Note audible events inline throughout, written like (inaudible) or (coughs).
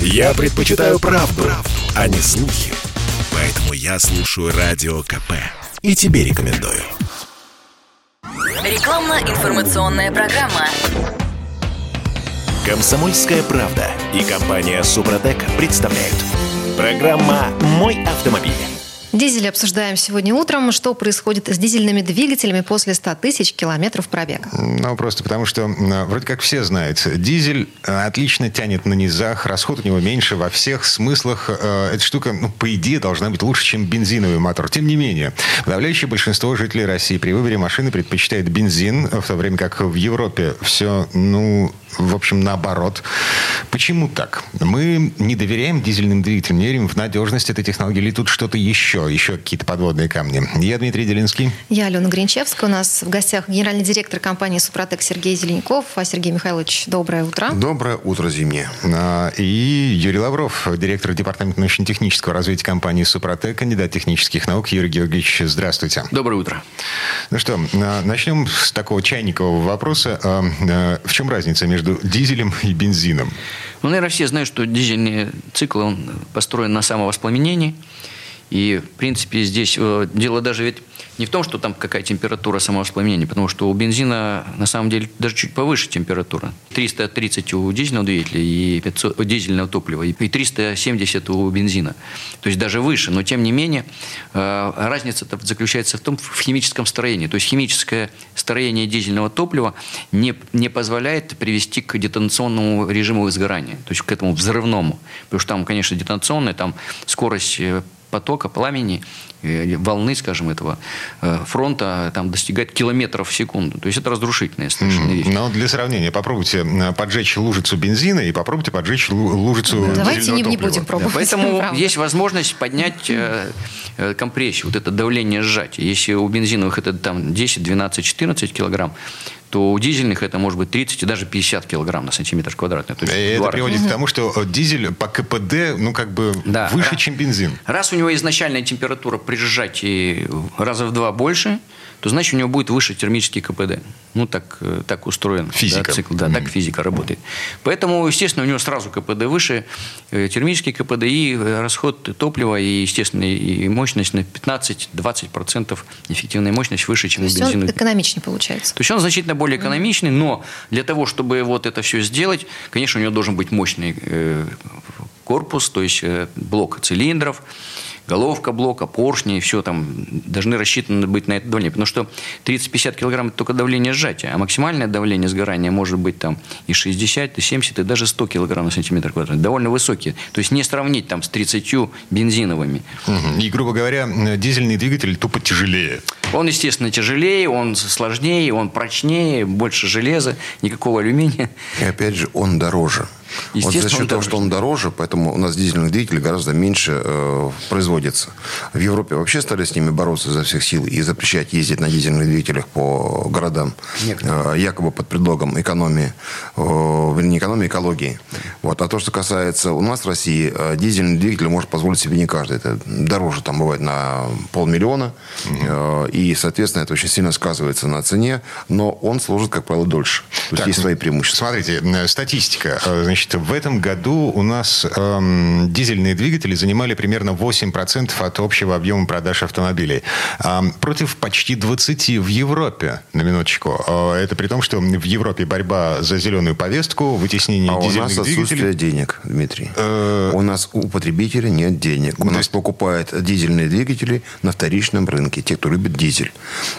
Я предпочитаю правду, правду, а не слухи. Поэтому я слушаю Радио КП. И тебе рекомендую. Рекламно-информационная программа. Комсомольская правда и компания Супротек представляют. Программа «Мой автомобиль». Дизель обсуждаем сегодня утром. Что происходит с дизельными двигателями после 100 тысяч километров пробега? Ну, просто потому что, вроде как все знают, дизель э, отлично тянет на низах, расход у него меньше во всех смыслах. Э, эта штука, ну, по идее, должна быть лучше, чем бензиновый мотор. Тем не менее, подавляющее большинство жителей России при выборе машины предпочитает бензин, в то время как в Европе все, ну, в общем, наоборот. Почему так? Мы не доверяем дизельным двигателям, не верим в надежность этой технологии, или тут что-то еще, еще какие-то подводные камни. Я Дмитрий Делинский. Я Алена Гринчевская. У нас в гостях генеральный директор компании «Супротек» Сергей Зеленяков. А Сергей Михайлович, доброе утро. Доброе утро, зимнее. А, и Юрий Лавров, директор департамента научно-технического развития компании «Супротек», кандидат технических наук. Юрий Георгиевич, здравствуйте. Доброе утро. Ну что, а, начнем с такого чайникового вопроса. А, в чем разница между между дизелем и бензином? Ну, наверное, все знают, что дизельный цикл он построен на самовоспламенении. И, в принципе, здесь э, дело даже ведь не в том, что там какая температура самовоспламенения, потому что у бензина на самом деле даже чуть повыше температура. 330 у дизельного двигателя и 500, у дизельного топлива, и 370 у бензина. То есть даже выше, но тем не менее э, разница заключается в том, в химическом строении. То есть химическое строение дизельного топлива не, не позволяет привести к детонационному режиму возгорания, то есть к этому взрывному. Потому что там, конечно, детонационная, там скорость э, потока, пламени, э, волны, скажем, этого э, фронта там достигает километров в секунду. То есть это разрушительная совершенно вещь. Но для сравнения, попробуйте поджечь лужицу бензина и попробуйте поджечь лужицу Давайте не, не будем пробовать. Поэтому (laughs) есть возможность поднять э, компрессию, вот это давление сжатия. Если у бензиновых это там 10, 12, 14 килограмм, то у дизельных это может быть 30 и даже 50 килограмм на сантиметр квадратный. То есть и это приводит к тому, что дизель по КПД ну, как бы да. выше, чем бензин. Раз у него изначальная температура при сжатии раза в два больше, то значит у него будет выше термический КПД. Ну, так, э, так устроен физика. Да, цикл. Да, mm-hmm. так физика работает. Поэтому, естественно, у него сразу КПД выше, э, термический КПД и э, расход топлива, и, естественно, и мощность на 15-20% эффективная мощность выше, чем То у бензина. он экономичнее получается. То есть он значительно более экономичный, но для того, чтобы вот это все сделать, конечно, у него должен быть мощный корпус, то есть блок цилиндров, головка блока, поршни, все там должны рассчитаны быть на это давление. Потому что 30-50 килограмм – это только давление сжатия, а максимальное давление сгорания может быть там и 60, и 70, и даже 100 килограмм на сантиметр квадратный. Довольно высокие. То есть не сравнить там с 30 бензиновыми. И, грубо говоря, дизельный двигатель тупо тяжелее. Он, естественно, тяжелее, он сложнее, он прочнее, больше железа, никакого алюминия. И опять же, он дороже. Вот за счет того, что он дороже, поэтому у нас дизельных двигателей гораздо меньше э, производится. В Европе вообще стали с ними бороться изо всех сил и запрещать ездить на дизельных двигателях по городам, э, якобы под предлогом экономии, э, не экономии, экологии. Вот. А то, что касается у нас в России, э, дизельный двигатель может позволить себе не каждый. Это дороже там бывает на полмиллиона. Угу. Э, и, соответственно, это очень сильно сказывается на цене, но он служит, как правило, дольше. То так, есть есть свои преимущества. Смотрите, э, статистика. Э, значит, в этом году у нас эм, дизельные двигатели занимали примерно 8% от общего объема продаж автомобилей. Эм, против почти 20% в Европе, на минуточку. Э, это при том, что в Европе борьба за зеленую повестку, вытеснение а дизельных двигателей. у нас отсутствие денег, Дмитрий. Э... У нас у потребителя нет денег. У нас есть... покупают дизельные двигатели на вторичном рынке, те, кто любит дизель.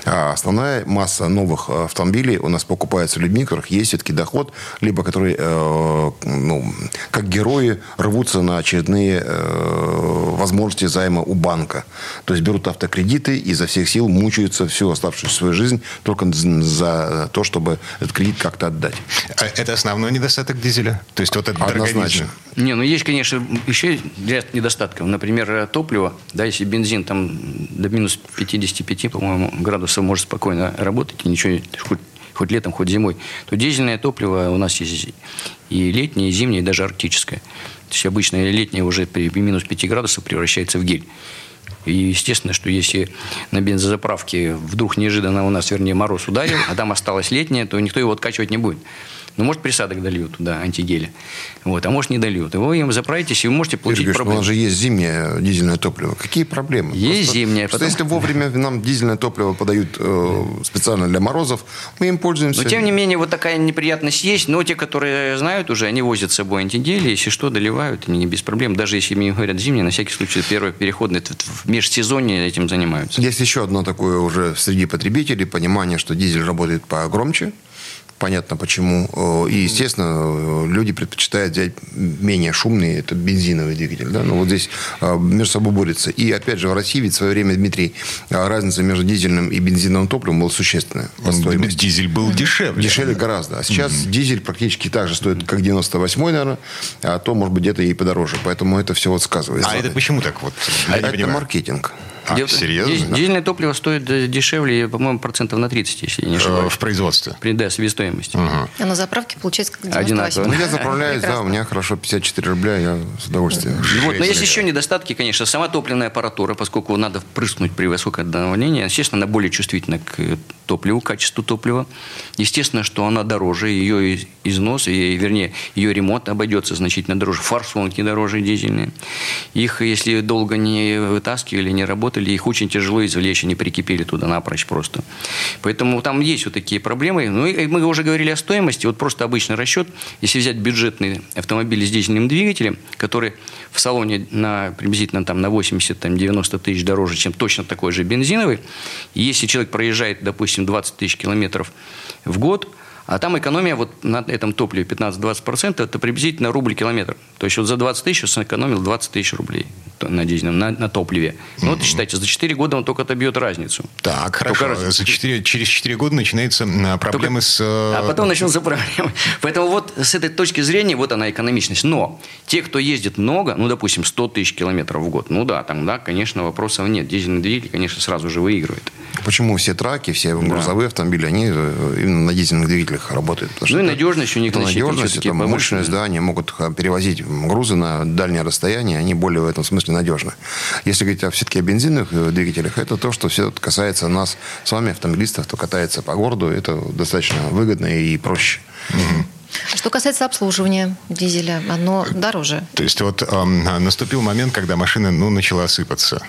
А основная масса новых автомобилей у нас покупается людьми, у которых есть все-таки доход, либо которые э, ну, как герои рвутся на очередные э, возможности займа у банка. То есть берут автокредиты и изо всех сил мучаются всю оставшуюся свою жизнь только за то, чтобы этот кредит как-то отдать. А это основной недостаток дизеля? То есть вот это Однозначно. Не, ну есть, конечно, еще ряд недостатков. Например, топливо, да, если бензин там до минус 55, по-моему, градусов может спокойно работать, и ничего, хоть хоть летом, хоть зимой, то дизельное топливо у нас есть и летнее, и зимнее, и даже арктическое. То есть обычное летнее уже при минус 5 градусов превращается в гель. И естественно, что если на бензозаправке вдруг неожиданно у нас, вернее, мороз ударил, а там осталось летнее, то никто его откачивать не будет. Ну, может, присадок дольют туда, антигеля. Вот, а может, не дольют. И вы им заправитесь, и вы можете получить Юрий проблему. у нас же есть зимнее дизельное топливо. Какие проблемы? Есть Просто- зимнее, Просто потом- если вовремя нам дизельное топливо подают э, специально для морозов, мы им пользуемся. Но, тем не менее, вот такая неприятность есть. Но те, которые знают уже, они возят с собой антигели, если что, доливают, они не без проблем. Даже если им говорят зимнее, на всякий случай первый переходный, в межсезонье этим занимаются. Есть еще одно такое уже среди потребителей понимание, что дизель работает погромче. Понятно почему. Э, И, естественно, э, люди предпочитают взять менее шумный, это бензиновый двигатель. Да? Но вот здесь э, между собой борются. И, опять же, в России ведь в свое время, Дмитрий, разница между дизельным и бензиновым топливом была существенная по стоимости. Дизель был дешевле. Дешевле гораздо. А сейчас дизель практически так же стоит, как 98-й, наверное, а то, может быть, где-то и подороже. Поэтому это все вот сказывается. А это почему так вот? Я не это понимаю. маркетинг. А, Дело- серьезно? диз- Дизельное топливо стоит дешевле, по-моему, процентов на 30, если я не Э, ошибаюсь. В производстве. При да, себестоимости. А на заправке получается как 98. Одинаково. Ну, я заправляюсь, да, у меня хорошо 54 рубля, я с удовольствием. Вот, но есть еще недостатки, конечно. Сама топливная аппаратура, поскольку надо впрыскнуть при высоком давлении, естественно, она более чувствительна к э, топливу, качеству топлива. Естественно, что она дороже, ее износ, и, вернее, ее ремонт обойдется значительно дороже. Форсунки дороже дизельные. Их, если долго не вытаскивали, не работали, их очень тяжело извлечь, они прикипели туда напрочь просто. Поэтому там есть вот такие проблемы. Ну, и мы уже говорили о стоимости. Вот просто обычный расчет. Если взять бюджетный автомобиль с дизельным двигателем, который в салоне на, приблизительно там, на 80-90 тысяч дороже, чем точно такой же бензиновый, если человек проезжает, допустим, 20 тысяч километров в год, а там экономия вот на этом топливе 15-20%, это приблизительно рубль километр. То есть вот за 20 тысяч он сэкономил 20 тысяч рублей на дизельном, на, на топливе. Ну вот считайте, за 4 года он только отобьет разницу. Так, хорошо. Только За четыре- через 4 года начинаются проблемы с... э, А потом начнутся проблемы. (laughs) Поэтому вот с этой точки зрения, вот она экономичность. Но те, кто ездит много, ну, допустим, 100 тысяч километров в год, ну да, там, да, конечно, вопросов нет. Дизельный двигатель, конечно, сразу же выигрывает. Почему все траки, все грузовые автомобили, они э, именно на дизельных двигателях работают? Потому Ну и надежность у них это значительно надежность, это мощность, да, они могут э, перевозить грузы на дальнее расстояние, они более в этом смысле надежны. Если говорить о, все-таки о бензиновых э, двигателях, это то, что все касается нас с вами, автомобилистов, кто катается по городу, это достаточно выгодно и проще. А Что касается обслуживания дизеля, оно дороже. То есть вот эм, наступил момент, когда машина ну, начала сыпаться.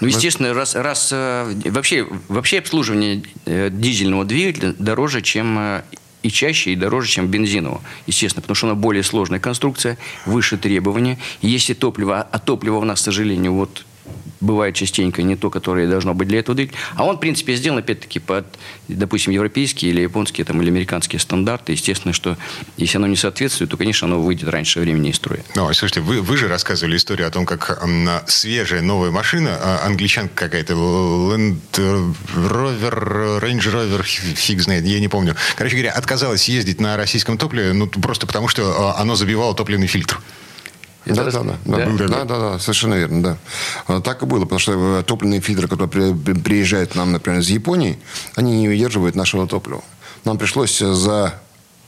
Ну, естественно, раз, раз э, вообще, вообще обслуживание э, дизельного двигателя дороже, чем э, и чаще, и дороже, чем бензинового. Естественно, потому что она более сложная конструкция, выше требования. Если топливо, а топливо у нас, к сожалению, вот бывает частенько не то, которое должно быть для этого двигателя. А он, в принципе, сделан, опять-таки, под, допустим, европейские или японские там, или американские стандарты. Естественно, что если оно не соответствует, то, конечно, оно выйдет раньше времени из строя. Ну, слушайте, вы, вы же рассказывали историю о том, как свежая новая машина, а, англичанка какая-то, Land Rover, Range Rover, фиг знает, я не помню. Короче говоря, отказалась ездить на российском топливе, ну, просто потому, что а, оно забивало топливный фильтр. Да, раз- да, да, да? да, да, да, да, совершенно верно, да. А, Так и было, потому что э, топливные фильтры, которые при- при- приезжают к нам, например, из Японии, они не выдерживают нашего топлива. Нам пришлось э, за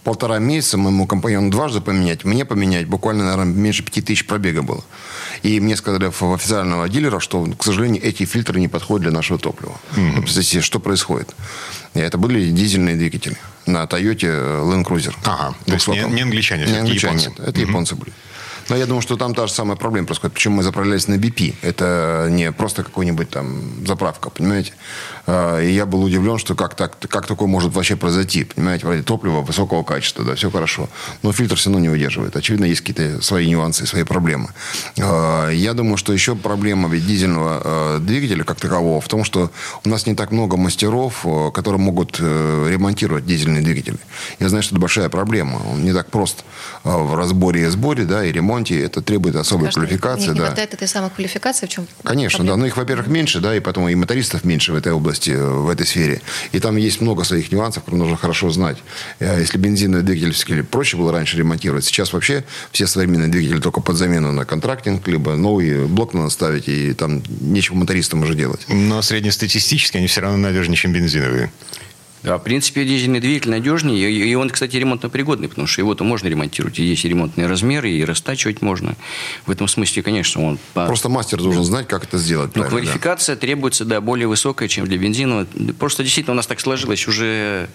полтора месяца моему компаньону дважды поменять, мне поменять буквально, наверное, меньше пяти тысяч пробега было. И мне сказали в официального дилера, что, к сожалению, эти фильтры не подходят для нашего топлива. Вот Представьте что происходит. И это были дизельные двигатели на Toyota Land Cruiser. Ага, то есть не- 200-м. не англичане, Не англичане, японцы. нет. Это японцы были. Но я думаю, что там та же самая проблема происходит. Почему мы заправлялись на BP? Это не просто какой-нибудь там заправка, понимаете? А, И я был удивлен, что как, так, как такое может вообще произойти. Понимаете, вроде топливо высокого качества, да, все хорошо. Но фильтр все равно не выдерживает. Очевидно, есть какие-то свои нюансы, свои проблемы. А, Я думаю, что еще проблема ведь дизельного э, двигателя как такового в том, что у нас не так много мастеров, которые могут э, ремонтировать дизельные двигатели. Я знаю, что это большая проблема. Он не так прост в разборе и сборе, да, и ремонте. Это требует особой Кажется, квалификации, них не да. хватает этой самой квалификации, в чем Конечно, да. проблема? Ну, их, во-первых, меньше, да, и потом и мотористов меньше в этой области, э, в этой сфере. И там есть много своих нюансов, которые нужно хорошо знать. Э, Если бензиновый двигатель проще было раньше ремонтировать, сейчас вообще все современные двигатели только под замену на контрактинг, либо новый блок надо ставить, и там нечего мотористам уже делать. Но среднестатистически они все равно надежнее, чем бензиновые. Да, в принципе, дизельный двигатель надежнее, и он, кстати, ремонтно-пригодный, потому что его-то можно ремонтировать, и есть ремонтные размеры, и растачивать можно. В этом смысле, конечно, он... По... Просто мастер должен знать, как это сделать. Но квалификация да. требуется, да, более высокая, чем для бензина. Просто действительно у нас так сложилось уже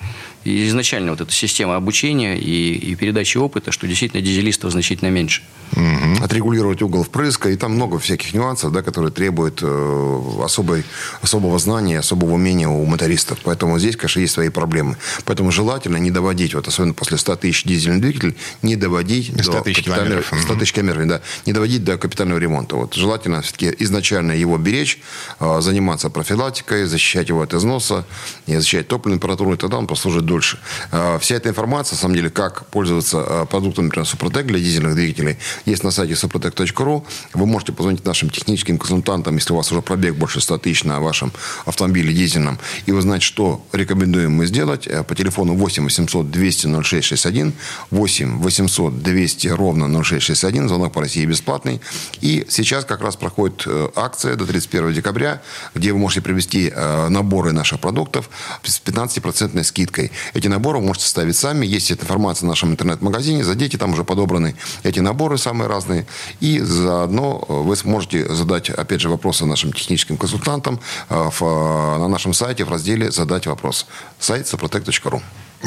изначально вот эта система обучения и, и передачи опыта, что действительно дизелистов значительно меньше. Угу. Отрегулировать угол впрыска, и там много всяких нюансов, да, которые требуют э, особой, особого знания, особого умения у мотористов. Поэтому здесь, конечно, есть свои проблемы. Поэтому желательно не доводить, вот особенно после 100 тысяч дизельный двигатель, не доводить 100 до тысяч километров. 100 тысяч километров, да, не доводить до капитального ремонта. Вот желательно все-таки изначально его беречь, э, заниматься профилактикой, защищать его от износа, защищать топливную температуру, и тогда он послужит дольше. Э, вся эта информация, на самом деле, как пользоваться э, продуктом, например, Супротек для дизельных двигателей, есть на сайте suprotec.ru. Вы можете позвонить нашим техническим консультантам, если у вас уже пробег больше 100 тысяч на вашем автомобиле дизельном, и вы знаете, что рекомендуем мы сделать. Э, по телефону 8 800 200 0661, 8 800 200 ровно 0661, звонок по России бесплатный. И сейчас как раз проходит акция до 31 декабря, где вы можете привести наборы наших продуктов с 15% скидкой. Эти наборы вы можете ставить сами. Есть эта информация в нашем интернет-магазине. Зайдите, там уже подобраны эти наборы самые разные. И заодно э, вы сможете задать, опять же, вопросы нашим техническим консультантам э, в, э, на нашем сайте в разделе «Задать вопрос». Сайт сопротек.ру.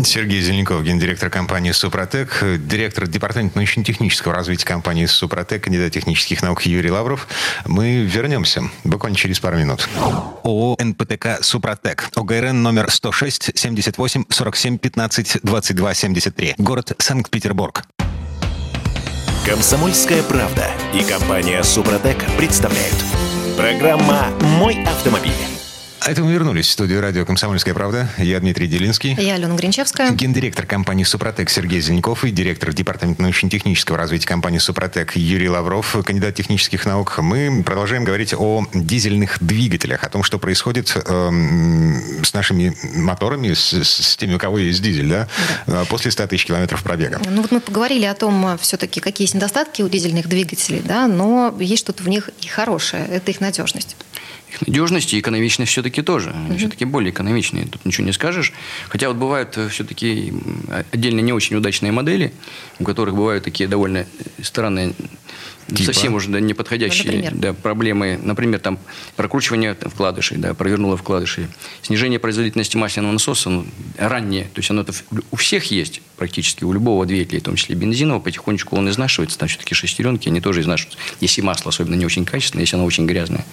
Сергей Зеленков, гендиректор компании «Супротек», директор департамента научно-технического развития компании «Супротек», кандидат технических наук Юрий Лавров. Мы вернемся буквально через пару минут. ООО «НПТК Супротек». ОГРН номер 106 78 47 15 22 73. Город Санкт-Петербург. Комсомольская правда и компания «Супротек» представляют. Программа «Мой автомобиль». А это мы вернулись в студию радио «Комсомольская правда». Я Дмитрий Делинский. Я Алена Гринчевская. Гендиректор компании «Супротек» Сергей Зеленков и директор департамента научно-технического развития компании «Супротек» Юрий Лавров, кандидат технических наук. Мы продолжаем говорить о дизельных двигателях, о том, что происходит э, с нашими моторами, с, с теми, у кого есть дизель, да, да. после 100 тысяч километров пробега. Ну вот мы поговорили о том, все-таки какие есть недостатки у дизельных двигателей, да, но есть что-то в них и хорошее. Это их надежность их надежность и экономичность все-таки тоже. Они mm все-таки более экономичные. Тут ничего не скажешь. Хотя вот бывают э, все-таки отдельно не очень удачные модели, у которых бывают такие довольно странные Типа? Совсем уже да, неподходящие ну, да, проблемы. Например, там прокручивание вкладышей, да, провернуло вкладыши. Снижение производительности масляного насоса ну, раннее. То есть оно у всех есть практически, у любого двигателя, в том числе бензинового. Потихонечку он изнашивается. Там все-таки шестеренки, они тоже изнашиваются. Если масло особенно не очень качественное, если оно очень грязное.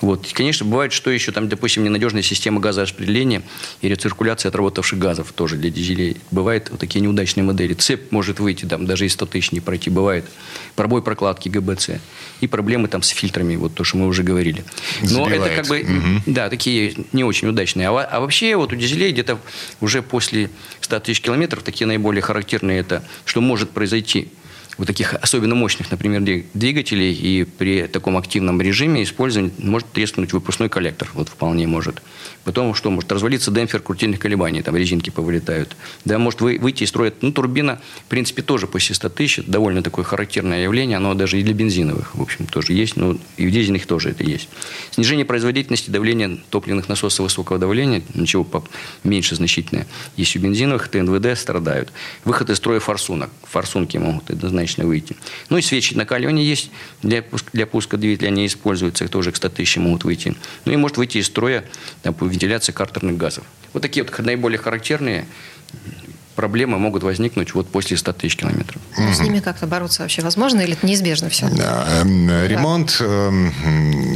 Вот. И, конечно, бывает, что еще там, допустим, ненадежная система газораспределения и рециркуляции отработавших газов тоже для дизелей. Бывают вот такие неудачные модели. Цепь может выйти, там, даже из 100 тысяч не пройти. Бывает пробой прокладки ГБЦ. И проблемы там с фильтрами, вот то, что мы уже говорили. Но Забивает. это как бы, угу. да, такие не очень удачные. А, а вообще вот у дизелей где-то уже после 100 тысяч километров такие наиболее характерные это, что может произойти вот таких особенно мощных, например, двигателей, и при таком активном режиме использования может треснуть выпускной коллектор. Вот вполне может. Потом что? Может развалиться демпфер крутильных колебаний, там резинки повылетают. Да, может вы, выйти из строя. Ну, турбина, в принципе, тоже после 100 тысяч. Это довольно такое характерное явление. Оно даже и для бензиновых, в общем, тоже есть. Но и в дизельных тоже это есть. Снижение производительности давления топливных насосов высокого давления, ничего меньше значительное. Есть у бензиновых, ТНВД страдают. Выход из строя форсунок. Форсунки могут однозначно выйти. Ну и свечи накаливания есть для, для пуска двигателя. Они используются, тоже к 100 тысячам могут выйти. Ну и может выйти из строя там, вентиляции картерных газов. Вот такие вот наиболее характерные проблемы могут возникнуть вот после 100 тысяч километров. Ну, с ними как-то бороться вообще возможно или это неизбежно все? Да, эм, ремонт. Э,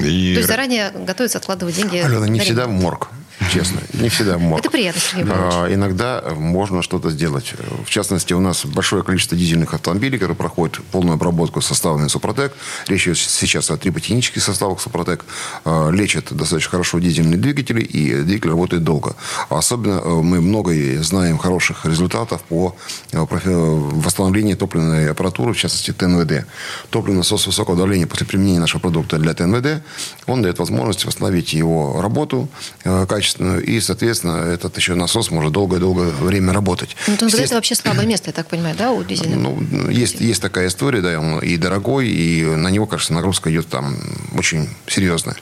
и... То есть заранее готовиться, откладывать деньги. Алена, не всегда в морг честно. Не всегда можно. Это приятно, Сергей а, Иногда можно что-то сделать. В частности, у нас большое количество дизельных автомобилей, которые проходят полную обработку составами Супротек. Речь идет сейчас о триботехнических составах Супротек. А, лечат достаточно хорошо дизельные двигатели, и двигатель работает долго. Особенно э, мы много знаем хороших результатов по э, восстановлению топливной аппаратуры, в частности, ТНВД. Топливный насос высокого давления после применения нашего продукта для ТНВД, он дает возможность восстановить его работу э, качественно качественную, и, соответственно, этот еще насос может долгое-долгое время работать. Ну, то это вообще слабое место, я так понимаю, да, у дизеля? Ну, есть, есть такая история, да, он и дорогой, и на него, кажется, нагрузка идет там очень серьезная.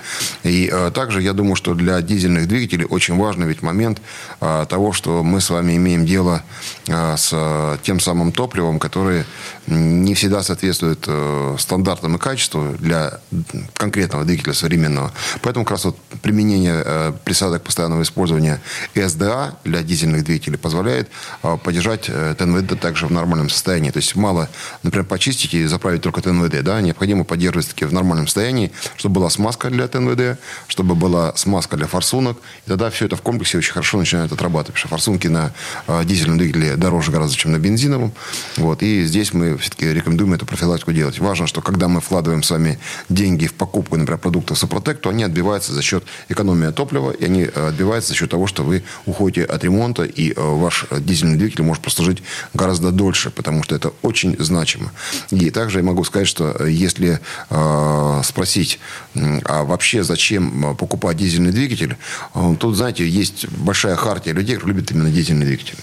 И э, также я думаю, что для дизельных двигателей очень важный ведь момент э, того, что мы с вами имеем дело э, с тем самым топливом, которое не всегда соответствует э, стандартам и качеству для конкретного двигателя современного. Поэтому как раз вот применение э, присадок постоянного использования СДА для дизельных двигателей позволяет э, поддержать э, ТНВД также в нормальном состоянии. То есть мало, например, почистить и заправить только ТНВД. Да? Необходимо поддерживать таки в нормальном состоянии, чтобы была смазка для ТНВД, чтобы была смазка для форсунок. И тогда все это в комплексе очень хорошо начинает отрабатывать. Потому что форсунки на э, дизельном двигателе дороже гораздо, чем на бензиновом. Вот. И здесь мы все-таки рекомендуем эту профилактику делать. Важно, что когда мы вкладываем с вами деньги в покупку, например, продуктов Супротек, то они отбиваются за счет экономии топлива, и они отбиваются за счет того, что вы уходите от ремонта, и э, ваш дизельный двигатель может прослужить гораздо дольше, потому что это очень значимо. И также я могу сказать, что э, если э, спросить, а вообще зачем покупать дизельный двигатель, тут, знаете, есть большая хартия людей, которые любят именно дизельный двигатель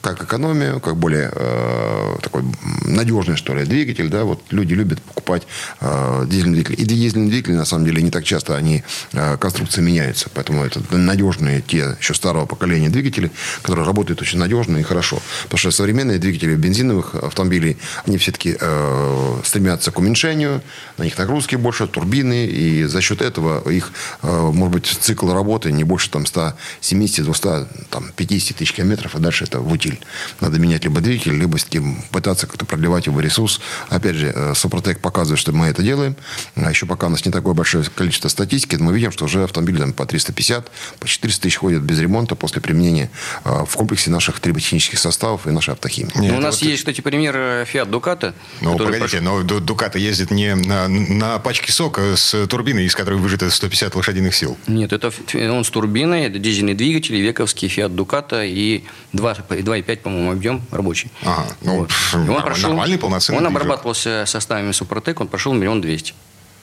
как экономию, как более э, такой надежный, что ли, двигатель. Да, вот люди любят покупать э, дизельный двигатель. И дизельные двигатели, на самом деле, не так часто они, э, конструкции меняются. Поэтому это надежные те еще старого поколения двигатели, которые работают очень надежно и хорошо. Потому что современные двигатели бензиновых автомобилей, они все-таки э, стремятся к уменьшению, на них нагрузки больше, турбины, и за счет этого их, э, может быть, цикл работы не больше там 170, 200, там, 50 тысяч километров, а дальше это вытянуть двигатель. Надо менять либо двигатель, либо с ним пытаться как-то продлевать его ресурс. Опять же, э, Супротек показывает, что мы это делаем. А еще пока у нас не такое большое количество статистики, мы видим, что уже автомобили там, по 350, по 400 тысяч ходят без ремонта после применения э, в комплексе наших триботехнических составов и нашей автохимии. Нет, ну, у нас вот... есть, кстати, пример э, Fiat Ducato. Ну, погодите, пошел... но Ducato ездит не на, на пачке сока с турбиной, из которой выжито 150 лошадиных сил. Нет, это он с турбиной, это дизельный двигатель, вековский Fiat Ducato и 2, 2 2,5, по-моему, объем рабочий. Ага, ну, вот. он прошел, нормальный, полноценный Он обрабатывался составами Супротек, он прошел миллион двести.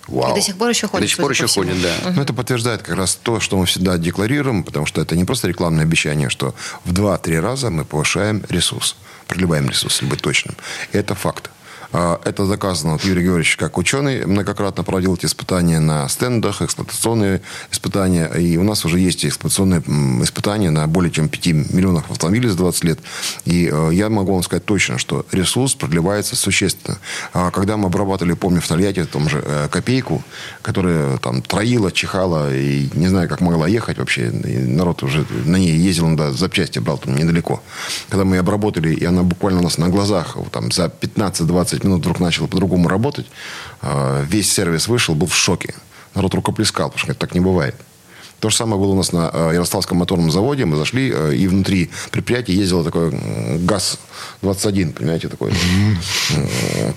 Вау. И до сих пор еще ходит. До сих пор еще ходит, да. Угу. Но это подтверждает как раз то, что мы всегда декларируем, потому что это не просто рекламное обещание, что в 2-3 раза мы повышаем ресурс, продлеваем ресурс, если быть точным. Это факт. А, это заказано. Вот Юрий Георгиевич, как ученый, многократно проводил эти испытания на стендах, эксплуатационные испытания. И у нас уже есть эксплуатационные испытания на более чем 5 миллионах автомобилей за 20 лет. И э, я могу вам сказать точно, что ресурс продлевается существенно. А когда мы обрабатывали, помню, в Тольятти, в том же э, копейку, которая там троила, чихала и не знаю, как могла ехать вообще. И народ уже на ней ездил, да, запчасти брал там недалеко. Когда мы ее обработали, и она буквально у нас на глазах там, за 15-20 15 минут вдруг начало по-другому работать. А, весь сервис вышел, был в шоке. Народ рукоплескал, потому что так не бывает. То же самое было у нас на а, Ярославском моторном заводе. Мы зашли, а, и внутри предприятия ездил такой ГАЗ-21, понимаете, такой.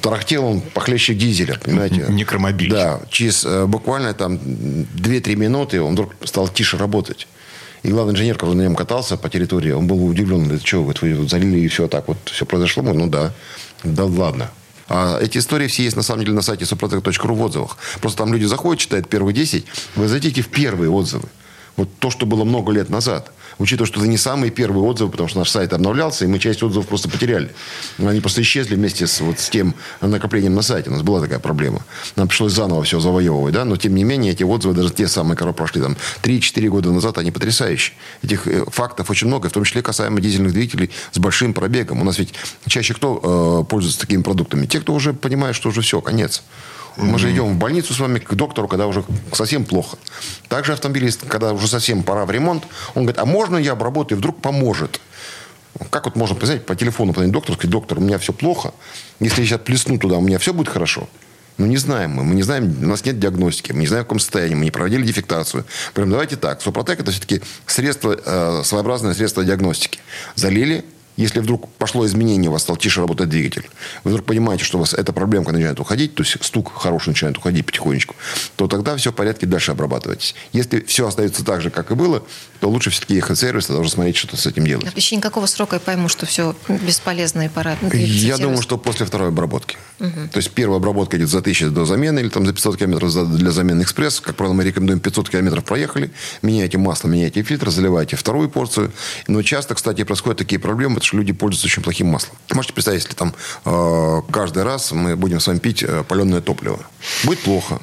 Тарахтел он похлеще дизеля, понимаете. Некромобиль. Да. Через буквально там 2-3 минуты он вдруг стал тише работать. И главный инженер, который на нем катался по территории, он был удивлен. Это что, вот вы залили и все так вот, все произошло? Ну да. Да ладно. А эти истории все есть, на самом деле, на сайте suprotec.ru в отзывах. Просто там люди заходят, читают первые 10, вы зайдите в первые отзывы. Вот то, что было много лет назад учитывая, что это не самые первые отзывы, потому что наш сайт обновлялся, и мы часть отзывов просто потеряли. Они просто исчезли вместе с, вот, с тем накоплением на сайте. У нас была такая проблема. Нам пришлось заново все завоевывать, да, но тем не менее эти отзывы, даже те самые, которые прошли там 3-4 года назад, они потрясающие. Этих э, фактов очень много, в том числе касаемо дизельных двигателей с большим пробегом. У нас ведь чаще кто э, пользуется такими продуктами? Те, кто уже понимает, что уже все, конец. Мы же идем в больницу с вами к доктору, когда уже совсем плохо. Также автомобилист, когда уже совсем пора в ремонт, он говорит, а можно я обработаю, вдруг поможет. Как вот можно, представить, по телефону позвонить доктору, сказать, доктор, у меня все плохо. Если я сейчас плесну туда, у меня все будет хорошо. Ну, не знаем мы. Мы не знаем, у нас нет диагностики, мы не знаем, в каком состоянии, мы не проводили дефектацию. Прям давайте так. Супротек – это все-таки средство, э, своеобразное средство диагностики. Залили, если вдруг пошло изменение, у вас стал тише работать двигатель, вы вдруг понимаете, что у вас эта проблемка начинает уходить, то есть стук хороший начинает уходить потихонечку, то тогда все в порядке, дальше обрабатывайтесь. Если все остается так же, как и было, то лучше все-таки ехать в сервис, тогда уже смотреть, что с этим делать. В течение какого срока я пойму, что все бесполезно и пора? Я думаю, что после второй обработки. То есть первая обработка идет за 1000 до замены или там за 500 километров для замены экспресс. Как правило, мы рекомендуем 500 километров проехали, меняйте масло, меняйте фильтр, заливайте вторую порцию. Но часто, кстати, происходят такие проблемы, потому что люди пользуются очень плохим маслом. Можете представить, если там э, каждый раз мы будем с вами пить э, паленое топливо. Будет плохо.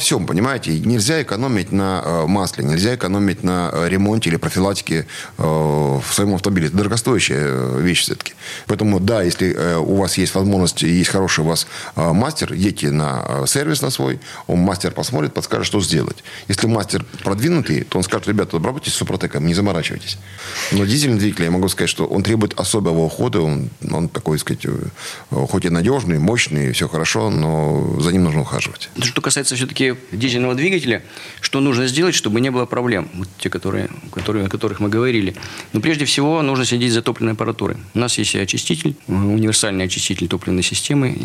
Всем, понимаете? Нельзя экономить на э, масле, нельзя экономить на э, ремонте или профилактике э, в своем автомобиле. Это дорогостоящая вещь все-таки. Поэтому, да, если у вас есть возможность, есть хороший у вас мастер, едьте на сервис на свой, он мастер посмотрит, подскажет, что сделать. Если мастер продвинутый, то он скажет, ребята, обработайте супротеком, не заморачивайтесь. Но дизельный двигатель, я могу сказать, что он требует особого ухода, он, он такой, сказать, хоть и надежный, мощный, все хорошо, но за ним нужно ухаживать. Что касается все-таки дизельного двигателя, что нужно сделать, чтобы не было проблем, вот те, которые, которые, о которых мы говорили. Ну, прежде всего, нужно следить за топливной аппаратурой. У нас есть очиститель, универсальный очиститель топливной системы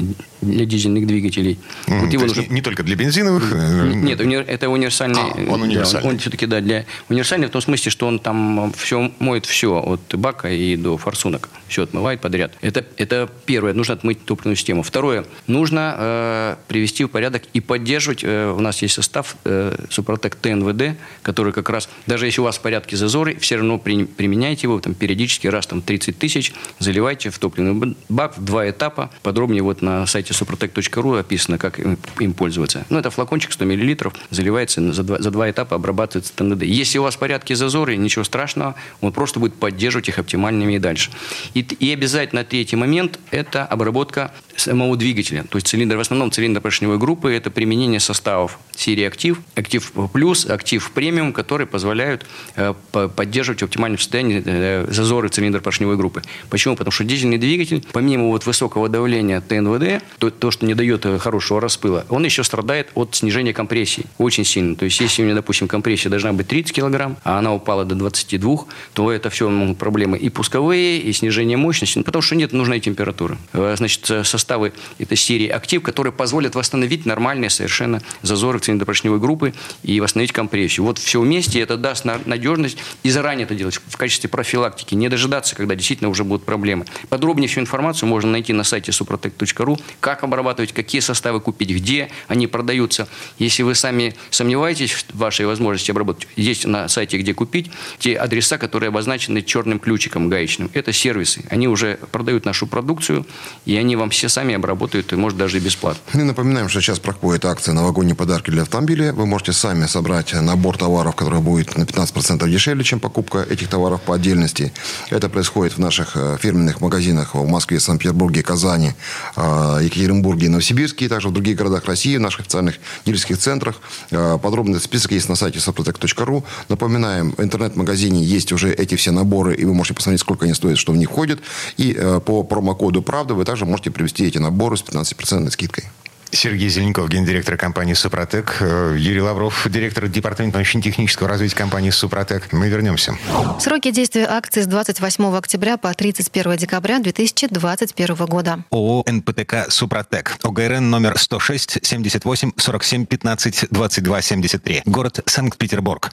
для дизельных двигателей. Mm, вот его нужно... не, не только для бензиновых? Э, нет, это универсальный. А, он универсальный. Да, он, он все-таки, да, для универсальный в том смысле, что он там все моет все от бака и до форсунок. Все отмывает подряд. Это, это первое. Нужно отмыть топливную систему. Второе. Нужно э, привести в порядок и поддерживать. Э, у нас есть состав э, Супротек ТНВД, который как раз, даже если у вас в порядке зазоры, все равно при, применяйте его там, периодически, раз там 30 тысяч, заливайте в топливный бак в два этапа. Подробнее вот на сайте suprotec.ru описано, как им, им пользоваться. Ну, это флакончик 100 мл, заливается за два, за два этапа, обрабатывается ТНВД. Если у вас в порядке зазоры, ничего страшного, он просто будет поддерживать их оптимальными и дальше. И, и обязательно третий момент – это обработка самого двигателя. То есть цилиндр, в основном цилиндр поршневой группы – это применение составов серии «Актив», «Актив Плюс», «Актив Премиум», которые позволяют э, поддерживать в оптимальном состоянии э, зазоры цилиндра поршневой группы. Почему? Потому что дизельный двигатель, помимо вот высокого давления ТНВД, то, то, что не дает э, хорошего распыла, он еще страдает от снижения компрессии очень сильно. То есть, если у меня, допустим, компрессия должна быть 30 килограмм, а она упала до 22, то это все могут проблемы и пусковые, и снижение мощности, потому что нет нужной температуры. Значит, составы этой серии «Актив», которые позволят восстановить нормальные совершенно зазоры в цилиндропоршневой группы и восстановить компрессию. Вот все вместе это даст надежность и заранее это делать в качестве профилактики, не дожидаться, когда действительно уже будут проблемы. Подробнее всю информацию можно найти на сайте suprotec.ru, как обрабатывать, какие составы купить, где они продаются. Если вы сами сомневаетесь в вашей возможности обработать, есть на сайте, где купить, те адреса, которые обозначены черным ключиком гаечным. Это сервисы. Они уже продают нашу продукцию, и они вам все сами обработают, и может даже и бесплатно. Мы напоминаем, что сейчас проходит акция «Новогодние подарки для автомобиля». Вы можете сами собрать набор товаров, который будет на 15% дешевле, чем покупка этих товаров по отдельности. Это происходит в наших э, фирменных магазинах в Москве, Санкт-Петербурге, Казани, э, Екатеринбурге Новосибирске, и также в других городах России, в наших официальных дилерских центрах. Э, подробный список есть на сайте soprotec.ru. Напоминаем, в интернет-магазине есть уже эти все наборы, и вы можете посмотреть, сколько они стоят, что в них входит. И по промокоду «Правда» вы также можете привести эти наборы с 15% скидкой. Сергей Зеленков, гендиректор компании «Супротек». Э, Юрий Лавров, директор департамента научно-технического развития компании «Супротек». Мы вернемся. Сроки действия акции с 28 октября по 31 декабря 2021 года. ООО «НПТК Супротек». ОГРН номер 106 78 47 15 22 73. Город Санкт-Петербург.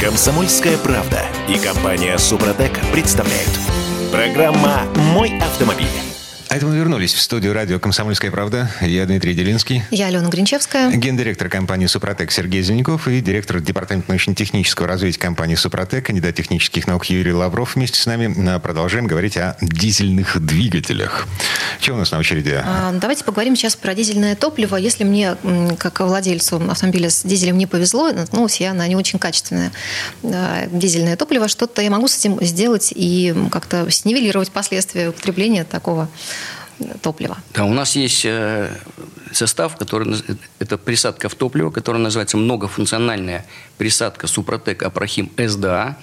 Комсомольская правда и компания «Супротек» представляют. Программа «Мой автомобиль». А это мы вернулись в студию радио «Комсомольская правда». Я Дмитрий Делинский. Я Алена Гринчевская. Гендиректор компании «Супротек» Сергей Зеленков и директор департамента научно-технического развития компании «Супротек», кандидат технических наук Юрий Лавров. Вместе с нами продолжаем говорить о дизельных двигателях. Что у нас на очереди? А, давайте поговорим сейчас про дизельное топливо. Если мне, как владельцу автомобиля с дизелем, не повезло, наткнулась я на не очень качественное дизельное топливо, что-то я могу с этим сделать и как-то снивелировать последствия употребления такого топлива. Да, у нас есть э, состав, который это присадка в топливо, которая называется многофункциональная присадка Супротек Апрахим СДА.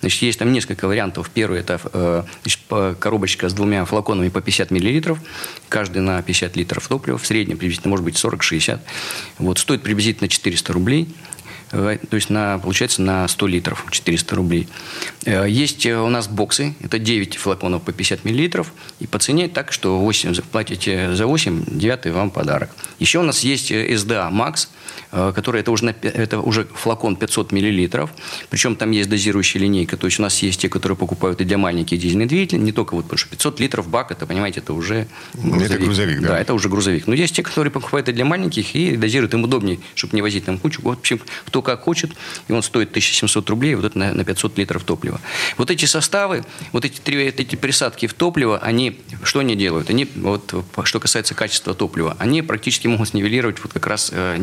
Значит, есть там несколько вариантов. Первый это э, значит, коробочка с двумя флаконами по 50 миллилитров, каждый на 50 литров топлива, в среднем приблизительно может быть 40-60. Вот, стоит приблизительно 400 рублей. Э, то есть на, получается на 100 литров 400 рублей. Э, есть э, у нас боксы, это 9 флаконов по 50 миллилитров, и по цене так, что 8, платите за 8, 9 вам подарок. Еще у нас есть SDA Max, который это уже, это уже флакон 500 миллилитров, причем там есть дозирующая линейка, то есть у нас есть те, которые покупают и для маленьких дизельных двигателей, не только вот, потому что 500 литров бак, это, понимаете, это уже грузовик. Это грузовик, да? Да, это уже грузовик. Но есть те, которые покупают и для маленьких, и дозируют им удобнее, чтобы не возить там кучу. В общем, кто как хочет, и он стоит 1700 рублей, вот это на, на 500 литров топлива. Вот эти составы, вот эти, эти присадки в топливо, они, что они делают? Они, вот, что касается качества топлива, они практически могут снивелировать вот как раз э,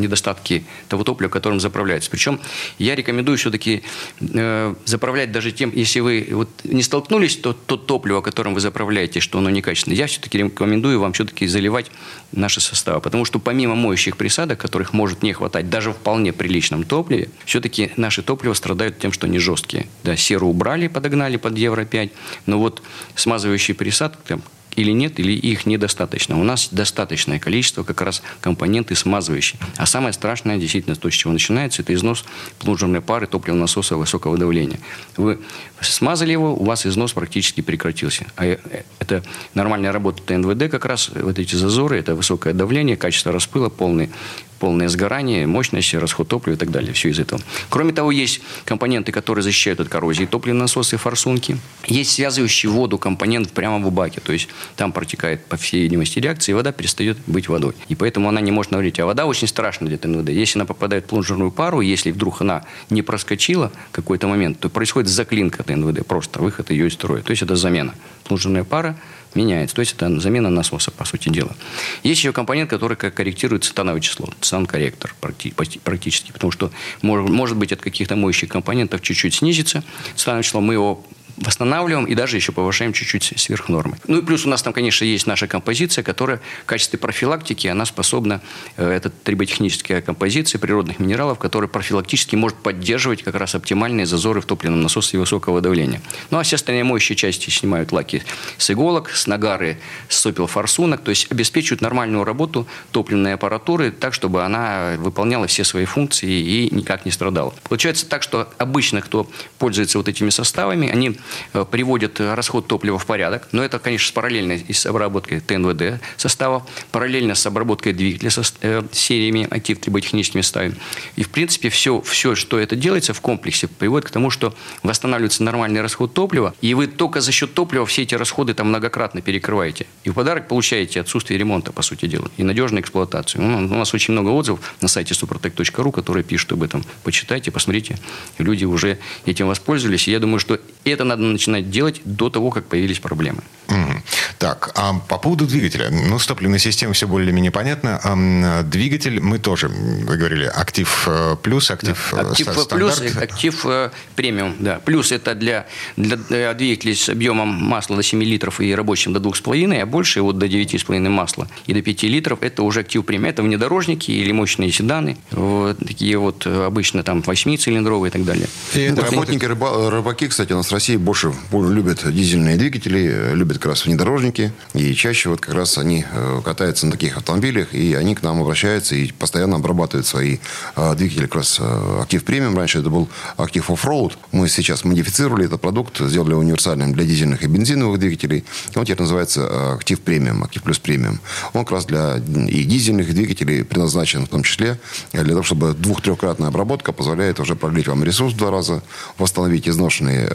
недостатки того топлива, которым заправляется. Причем я рекомендую все-таки э, заправлять даже тем, если вы вот не столкнулись, то, то топливо, которым вы заправляете, что оно некачественное, я все-таки рекомендую вам все-таки заливать наши составы. Потому что помимо моющих присадок, которых может не хватать даже в вполне приличном топливе, все-таки наши топлива страдают тем, что они жесткие. Да, серу убрали, подогнали под Евро-5, но вот смазывающие присадки, или нет, или их недостаточно. У нас достаточное количество как раз компоненты смазывающие. А самое страшное, действительно, то, с чего начинается, это износ плунжерной пары топливного насоса высокого давления. Вы смазали его, у вас износ практически прекратился. А э, это нормальная работа ТНВД как раз, вот эти зазоры, это высокое давление, качество распыла, полный полное сгорание, мощность, расход топлива и так далее. Все из этого. Кроме того, есть компоненты, которые защищают от коррозии топливные насосы, форсунки. Есть связывающий воду компонент прямо в баке. То есть там протекает, по всей видимости, реакция, и вода перестает быть водой. И поэтому она не может навредить. А вода очень страшна для ТНВД. Если она попадает в плунжерную пару, если вдруг она не проскочила какой-то момент, то происходит заклинка ТНВД, просто выход ее из строя. То есть это замена. Плунжерная пара меняется. То есть это замена насоса, по сути дела. Есть еще компонент, который корректирует цетановое число, цетан-корректор практически, потому что может быть от каких-то моющих компонентов чуть-чуть снизится цетановое число, мы его восстанавливаем и даже еще повышаем чуть-чуть сверх нормы. Ну и плюс у нас там, конечно, есть наша композиция, которая в качестве профилактики, она способна, э, это триботехническая композиция природных минералов, которая профилактически может поддерживать как раз оптимальные зазоры в топливном насосе высокого давления. Ну а все остальные моющие части снимают лаки с иголок, с нагары, с сопел форсунок, то есть обеспечивают нормальную работу топливной аппаратуры так, чтобы она выполняла все свои функции и никак не страдала. Получается так, что обычно, кто пользуется вот этими составами, они Э, приводят расход топлива в порядок. Но это, конечно, параллельно с обработкой ТНВД составов, параллельно с обработкой двигателя со э, сериями актив триботехническими составами. И, в принципе, все, все, что это делается в комплексе, приводит к тому, что восстанавливается нормальный расход топлива, и вы только за счет топлива все эти расходы там многократно перекрываете. И в подарок получаете отсутствие ремонта, по сути дела, и надежную эксплуатацию. Ну, у нас очень много отзывов на сайте suprotec.ru, которые пишут об этом. Почитайте, посмотрите. Люди уже этим воспользовались. И я думаю, что это надо начинать делать до того, как появились проблемы. Mm. Так, а по поводу двигателя. Ну, с топливной системой все более-менее понятно. А, двигатель мы тоже, вы говорили, актив э, плюс, актив да. Актив стандарт. плюс, актив э, премиум, да. Плюс это для, для, для двигателей с объемом масла до 7 литров и рабочим до 2,5, а больше вот до 9,5 масла и до 5 литров, это уже актив премиум. Это внедорожники или мощные седаны, вот, такие вот э, обычно там 8-цилиндровые и так далее. И ну, работники, рыба, рыбаки, кстати, у нас в России больше любят дизельные двигатели, любят как раз внедорожники. И чаще вот как раз они э, катаются на таких автомобилях, и они к нам обращаются и постоянно обрабатывают свои э, двигатели. Как раз э, актив премиум. Раньше это был актив оффроуд. Мы сейчас модифицировали этот продукт, сделали универсальным для дизельных и бензиновых двигателей. И он теперь называется актив премиум, актив плюс премиум. Он как раз для и дизельных двигателей предназначен в том числе для того, чтобы двух-трехкратная обработка позволяет уже продлить вам ресурс в два раза, восстановить изношенные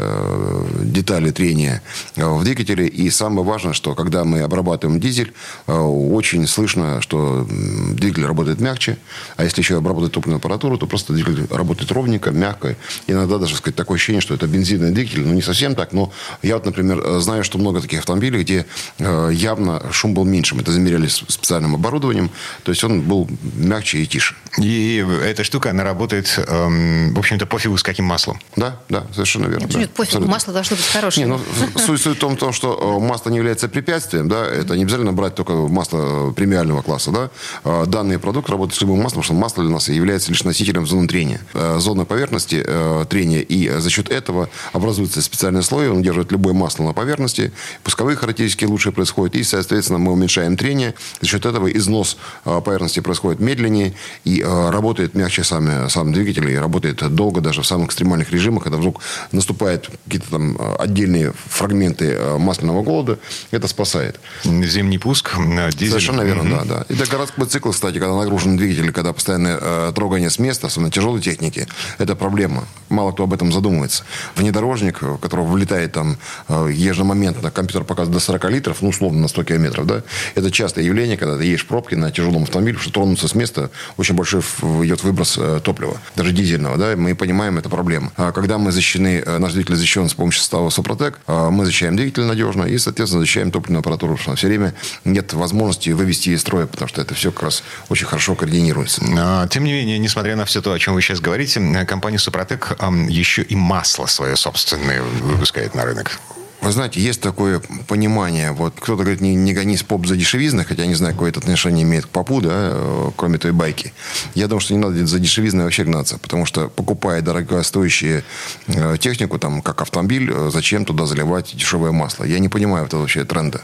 детали трения э, в двигателе. И самое важное, что когда мы обрабатываем дизель, э, очень слышно, что двигатель работает мягче. А если еще обработать топливную аппаратуру, то просто двигатель работает ровненько, мягко. Иногда даже сказать, такое ощущение, что это бензинный двигатель. Ну, не совсем так, но я вот, например, э, знаю, что много таких автомобилей, где явно шум был меньшим. Это замеряли специальным оборудованием. То есть он был мягче и тише. И эта штука, она работает, эм, в общем-то, пофигу с каким маслом. Да, да, совершенно верно. Нет, да. пофигу, Абсолютно. Масло должно быть хорошее. Ну, суть, суть в том, том, что э, масло не является препятствием, да, это не обязательно брать только масло премиального класса, да. А данный продукт работает с любым маслом, потому что масло для нас является лишь носителем зоны трения. Э, зона поверхности э, трения, и за счет этого образуется специальный слой, он держит любое масло на поверхности, пусковые характеристики лучше происходят, и, соответственно, мы уменьшаем трение, за счет этого износ поверхности происходит медленнее, и работает мягче сами, сам двигатель, и работает долго даже в самых экстремальных режимах, когда вдруг наступает какие-то отдельные фрагменты э, масляного голода, это спасает. Зимний пуск, э, дизель. Совершенно верно, угу. да, да. Для городской цикл, кстати, когда нагружен двигатель, когда постоянное э, трогание с места, особенно тяжелой техники, это проблема. Мало кто об этом задумывается. Внедорожник, в которого влетает там э, ежемоментно, компьютер показывает до 40 литров, ну, условно, на 100 километров, да, это частое явление, когда ты едешь в пробке на тяжелом автомобиле, что тронуться с места очень большой идет выброс э, топлива, даже дизельного, да, мы понимаем, это проблема. А когда мы защищены, э, наш двигатель защищен с помощью состава Супротек, э, мы защищаем двигатель надежно и, соответственно, защищаем топливную аппаратуру, потому что все время нет возможности вывести из строя, потому что это все как раз очень хорошо координируется. А, тем не менее, несмотря на все то, о чем вы сейчас говорите, компания Супротек еще и масло свое собственное выпускает на рынок. Вы знаете, есть такое понимание. Вот кто-то говорит, не, не гони с поп за дешевизной, хотя не знаю, какое это отношение имеет к попу, да, э, кроме той байки. Я думаю, что не надо за дешевизной вообще гнаться, потому что покупая дорогостоящую э, технику, там, как автомобиль, э, зачем туда заливать дешевое масло? Я не понимаю этого вообще тренда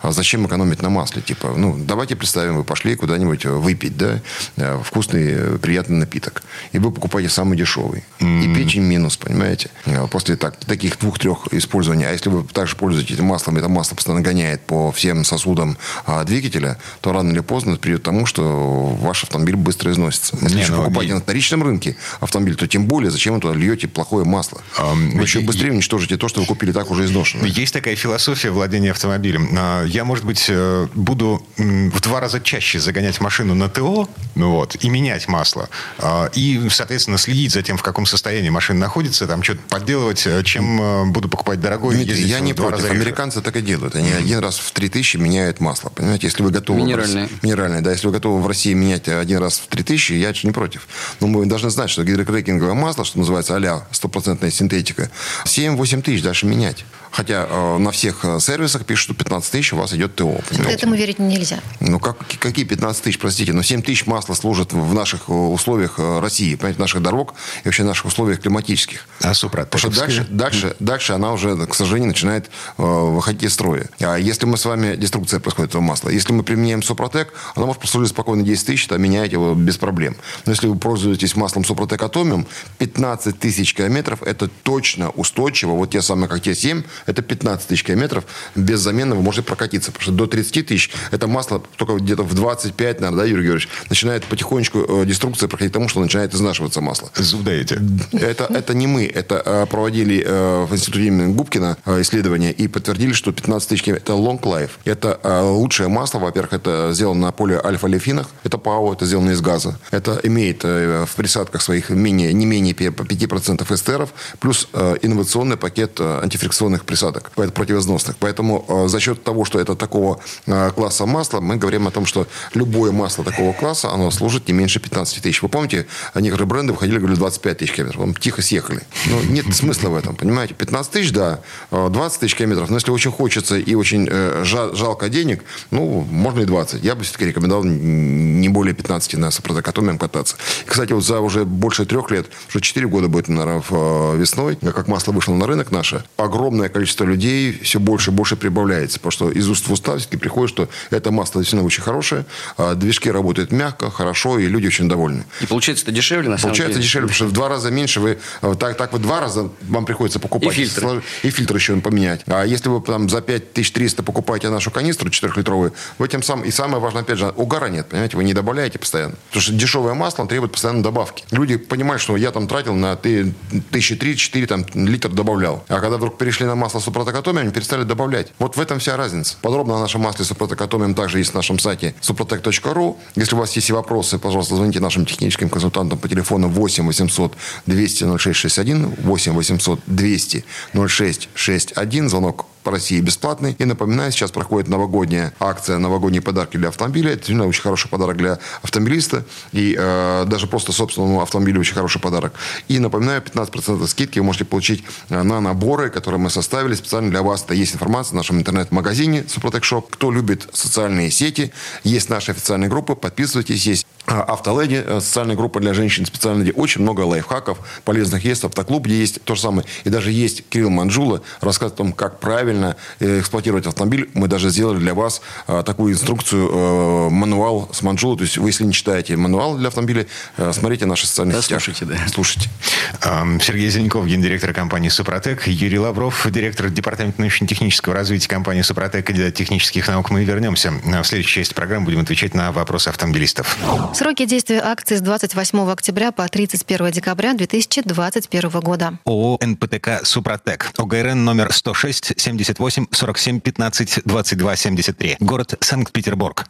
а зачем экономить на масле? Типа, ну, давайте представим, вы пошли куда-нибудь выпить, да, э, вкусный, э, приятный напиток. И вы покупаете самый дешевый. Mm-hmm. И печень минус, понимаете? Э, после так, таких двух-трех использований. А если вы также пользуетесь маслом, это масло постоянно гоняет по всем сосудам а, двигателя, то рано или поздно это придет к тому, что ваш автомобиль быстро износится. Если вы ну, покупаете на вторичном рынке автомобиль, то тем более зачем вы туда льете плохое масло? Um, вы еще быстрее уничтожите то, что вы купили так уже изношенное. Есть такая философия владения автомобилем. Я, может быть, э, буду в два раза чаще загонять машину на ТО ну вот, и менять масло. А, и, соответственно, следить за тем, в каком состоянии машина находится, там что-то подделывать, э, чем э, буду покупать дорогое. Дмитрий, я не против. Американцы так и делают. Они один раз в 3000 меняют масло. Понимаете, если вы готовы... Минеральное. Минеральное, да. Если вы готовы в России менять один раз в 3000, я не против. Но мы должны знать, что гидрокрекинговое масло, что называется а-ля стопроцентная синтетика, 7-8 тысяч дальше менять. Хотя э, на всех э, сервисах пишут, что 15 тысяч у вас идет ТО. Понимаете? Этому верить нельзя. Ну, как, какие 15 тысяч, простите? Но ну, 7 тысяч масла служит в наших э, условиях э, России, понимаете, наших дорог и вообще наших условиях климатических. А Супротек? Потому что дальше, дальше, дальше она уже, к сожалению, начинает э, выходить из строя. А если мы с вами, деструкция происходит этого масла, если мы применяем Супротек, она может послужить спокойно 10 тысяч, а меняете его без проблем. Но если вы пользуетесь маслом Супротек Атомиум, 15 тысяч километров это точно устойчиво. Вот те самые, как те 7, это 15 тысяч километров без замены вы можете прокатиться. Потому что до 30 тысяч это масло только где-то в 25, наверное, да, Юрий Георгиевич, начинает потихонечку э, деструкция проходить тому, что начинает изнашиваться масло. Зуб даете? Это, это не мы. Это э, проводили э, в институте имени Губкина исследования и подтвердили, что 15 тысяч это long life. Это лучшее масло. Во-первых, это сделано на поле альфа-лефинах. Это ПАО, это сделано из газа. Это имеет в присадках своих менее, не менее 5% эстеров, плюс инновационный пакет антифрикционных присадок противоизносных. Поэтому за счет того, что это такого класса масла, мы говорим о том, что любое масло такого класса, оно служит не меньше 15 тысяч. Вы помните, некоторые бренды выходили, говорили, 25 тысяч километров. Вам тихо съехали. Ну, нет смысла в этом, понимаете? 15 тысяч, да. 20 тысяч километров. Но если очень хочется и очень э, жалко денег, ну, можно и 20. Я бы все-таки рекомендовал не более 15 на сопротокатомием кататься. Кстати, вот за уже больше трех лет, уже 4 года будет, наверное, э, весной, как масло вышло на рынок наше, огромное количество людей все больше и больше прибавляется. Потому что из уст в уста все-таки приходит, что это масло действительно очень хорошее, а движки работают мягко, хорошо, и люди очень довольны. И получается это дешевле, на самом получается деле? дешевле, потому что в два раза меньше вы, э, так, так вы два раза вам приходится покупать. И фильтр. И фильтр еще поменять. А если вы там за 5300 покупаете нашу канистру 4-литровую, вы тем самым, и самое важное, опять же, угара нет, понимаете, вы не добавляете постоянно. Потому что дешевое масло требует постоянно добавки. Люди понимают, что я там тратил на тысячи три-четыре там литр добавлял. А когда вдруг перешли на масло супротокатоми, они перестали добавлять. Вот в этом вся разница. Подробно о нашем масле супротокатомием также есть на нашем сайте suprotec.ru. Если у вас есть вопросы, пожалуйста, звоните нашим техническим консультантам по телефону 8 800 200 0661, 8 800 200 0661. Звонок по России бесплатный. И напоминаю, сейчас проходит новогодняя акция «Новогодние подарки для автомобиля». Это действительно очень хороший подарок для автомобилиста. И э, даже просто собственному автомобилю очень хороший подарок. И напоминаю, 15% скидки вы можете получить э, на наборы, которые мы составили специально для вас. Это есть информация в нашем интернет-магазине Супротек Shop. Кто любит социальные сети, есть наши официальные группы, подписывайтесь. Есть Автоледи, э, социальная группа для женщин специально, где очень много лайфхаков полезных есть. Автоклуб, где есть то же самое. И даже есть Кирилл Манжула, рассказывает о том, как правильно э, эксплуатировать автомобиль, мы даже сделали для вас э, такую инструкцию, мануал с манжула. То есть вы, если не читаете мануал для автомобиля, смотрите наши социальные да, сетях. Слушайте, да. Слушайте. Сергей Зеленков, гендиректор компании «Супротек», Юрий Лавров, директор департамента научно-технического развития компании «Супротек», кандидат технических наук. Мы вернемся. В следующей части программы будем отвечать на вопросы автомобилистов. Сроки действия акции с 28 октября по 31 декабря 2021 года. ООО «НПТК Супротек». ОГРН номер 106 70 78 47 15 22 73. Город Санкт-Петербург.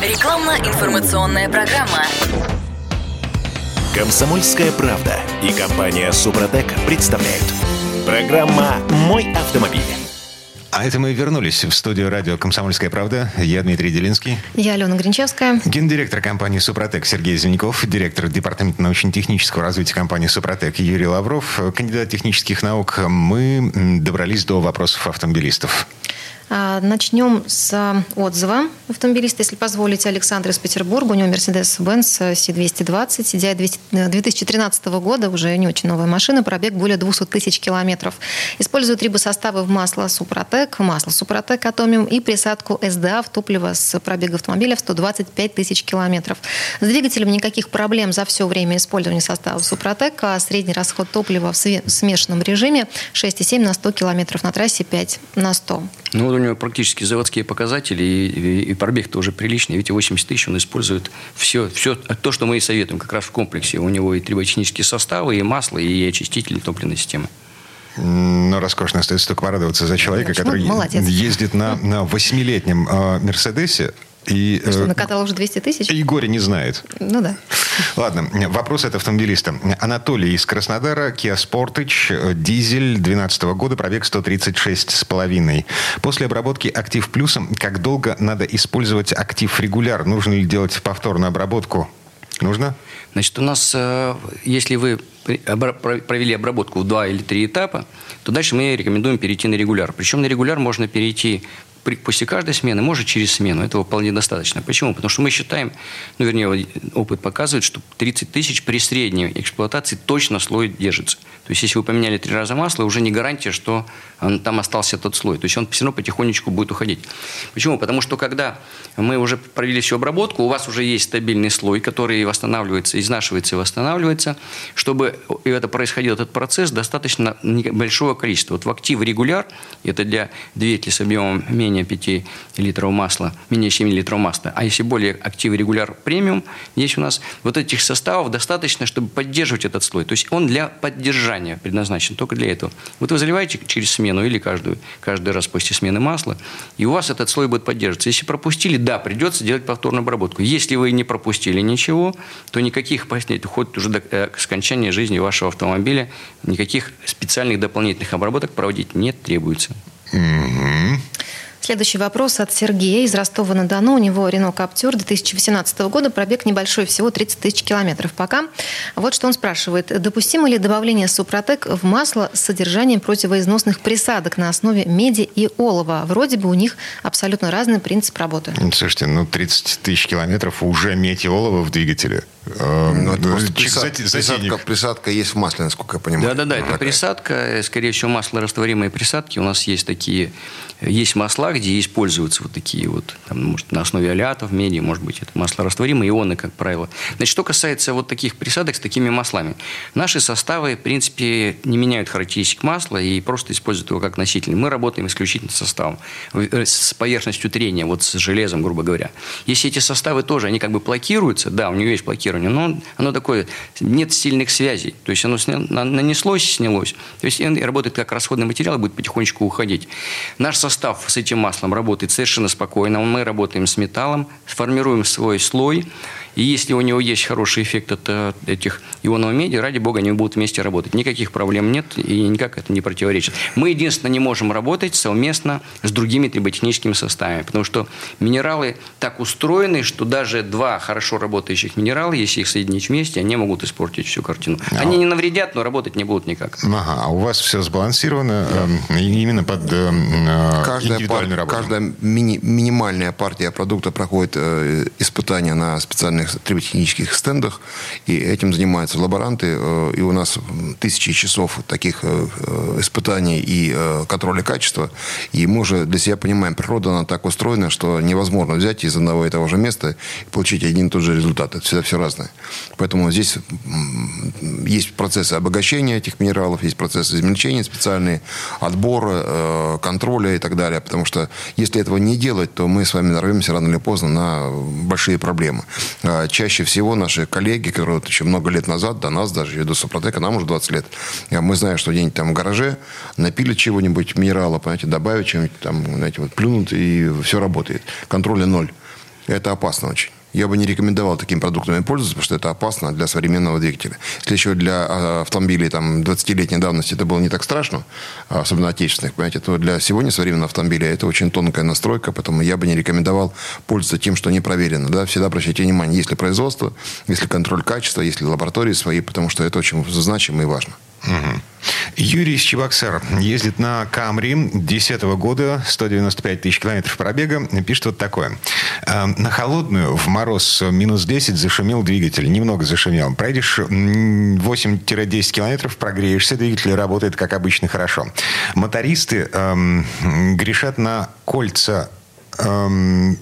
Рекламно-информационная программа. Комсомольская правда и компания Супротек представляют. Программа «Мой автомобиль». А это мы вернулись в студию радио «Комсомольская правда». Я Дмитрий Делинский. Я Алена Гринчевская. Гендиректор компании «Супротек» Сергей Зеленяков. Директор департамента научно-технического развития компании «Супротек» Юрий Лавров. Кандидат технических наук. Мы добрались до вопросов автомобилистов. А, начнем с отзыва автомобилиста, если позволите. Александр из Петербурга. У него Mercedes-Benz C220, CDI 2013 года, уже не очень новая машина, пробег более 200 тысяч километров. Использует трибосоставы в масло Супротек, масло Супротек Атомиум и присадку СДА в топливо с пробега автомобиля в 125 тысяч километров. С двигателем никаких проблем за все время использования состава Супротек, а средний расход топлива в смешанном режиме 6,7 на 100 километров, на трассе 5 на 100. Ну, у него практически заводские показатели, и, и, и пробег-то уже приличный. Ведь 80 тысяч он использует все, все то, что мы и советуем, как раз в комплексе. У него и триботехнические составы, и масло, и очистители топливной системы. Но роскошно остается только порадоваться за человека, Конечно, который молодец. ездит на, на восьмилетнем э, Мерседесе, и, а что, э, накатал уже 200 тысяч? И горе не знает. Ну да. Ладно, вопрос от автомобилиста. Анатолий из Краснодара, Kia Sportage, дизель 2012 года, пробег 136 с половиной. После обработки актив плюсом, как долго надо использовать актив регуляр? Нужно ли делать повторную обработку? Нужно? Значит, у нас, э, если вы провели обработку в два или три этапа, то дальше мы рекомендуем перейти на регуляр. Причем на регуляр можно перейти после каждой смены, может через смену. Этого вполне достаточно. Почему? Потому что мы считаем, ну, вернее, опыт показывает, что 30 тысяч при средней эксплуатации точно слой держится. То есть, если вы поменяли три раза масло, уже не гарантия, что он, там остался тот слой. То есть, он все равно потихонечку будет уходить. Почему? Потому что, когда мы уже провели всю обработку, у вас уже есть стабильный слой, который восстанавливается, изнашивается и восстанавливается. Чтобы это происходил, этот процесс, достаточно большого количества. Вот в актив регуляр, это для двигателя с объемом менее 5 литров масла, менее 7 литров масла. А если более актив регуляр премиум, здесь у нас вот этих составов достаточно, чтобы поддерживать этот слой. То есть, он для поддержания предназначен только для этого. Вот вы заливаете через смену или каждую, каждый раз после смены масла, и у вас этот слой будет поддерживаться. Если пропустили, да, придется делать повторную обработку. Если вы не пропустили ничего, то никаких, хоть уже до э, скончания жизни вашего автомобиля, никаких специальных дополнительных обработок проводить не требуется. Mm-hmm. Следующий вопрос от Сергея из Ростова-на-Дону. У него Рено Каптюр 2018 года, пробег небольшой, всего 30 тысяч километров пока. Вот что он спрашивает. Допустимо ли добавление Супротек в масло с содержанием противоизносных присадок на основе меди и олова? Вроде бы у них абсолютно разный принцип работы. Слушайте, ну 30 тысяч километров уже медь и олово в двигателе. Эм, ну, это просто присад, присадка, присадка есть в масле, насколько я понимаю. Да-да-да, это присадка, скорее всего, маслорастворимые присадки. У нас есть такие, есть масла, где используются вот такие вот, там, может, на основе алиатов, меди, может быть, это маслорастворимые ионы, как правило. Значит, что касается вот таких присадок с такими маслами. Наши составы, в принципе, не меняют характеристик масла и просто используют его как носитель. Мы работаем исключительно с составом, э, с поверхностью трения, вот с железом, грубо говоря. Если эти составы тоже, они как бы блокируются, да, у него есть тестирование, но оно такое, нет сильных связей. То есть оно нанеслось, снялось. То есть он работает как расходный материал и будет потихонечку уходить. Наш состав с этим маслом работает совершенно спокойно. Мы работаем с металлом, сформируем свой слой, и если у него есть хороший эффект от э, этих ионов меди, ради бога, они будут вместе работать. Никаких проблем нет, и никак это не противоречит. Мы, единственное, не можем работать совместно с другими триботехническими составами, потому что минералы так устроены, что даже два хорошо работающих минерала, если их соединить вместе, они могут испортить всю картину. А они не навредят, но работать не будут никак. Ага, а у вас все сбалансировано да. э, именно под э, э каждая индивидуальную пар, работу? Каждая мини, минимальная партия продукта проходит э, испытания на специальных специальных триботехнических стендах, и этим занимаются лаборанты. Э, и у нас тысячи часов таких э, э, испытаний и контроля качества. И мы уже для себя понимаем, природа она так устроена, что невозможно взять из одного и того же места и получить один и тот же результат. Это всегда все разное. Поэтому здесь есть процессы обогащения этих минералов, есть процессы измельчения специальные, отбора, контроля и так далее. Потому что если этого не делать, то мы с вами нарвемся рано или поздно на большие проблемы. А чаще всего наши коллеги, которые вот еще много лет назад, до нас даже, до Супротека, нам уже 20 лет, а мы знаем, что где-нибудь там в гараже напили чего-нибудь, минерала, понимаете, добавить чего-нибудь там, знаете, вот плюнут, и все работает. Контроля ноль. Это опасно очень. Я бы не рекомендовал такими продуктами пользоваться, потому что это опасно для современного двигателя. Если еще для а, автомобилей там, 20-летней давности это было не так страшно, особенно отечественных, понимаете, то для сегодня современного автомобиля это очень тонкая настройка, поэтому я бы не рекомендовал пользоваться тем, что не проверено. Да? Всегда обращайте внимание, есть ли производство, есть ли контроль качества, есть ли лаборатории свои, потому что это очень значимо и важно. Угу. Юрий Чебоксар ездит на Камри 2010 года, 195 тысяч километров пробега. Пишет вот такое. «Э, на холодную в мороз минус 10 зашумел двигатель. Немного зашумел. Пройдешь 8-10 километров, прогреешься, двигатель работает как обычно хорошо. Мотористы эм, грешат на кольца эм,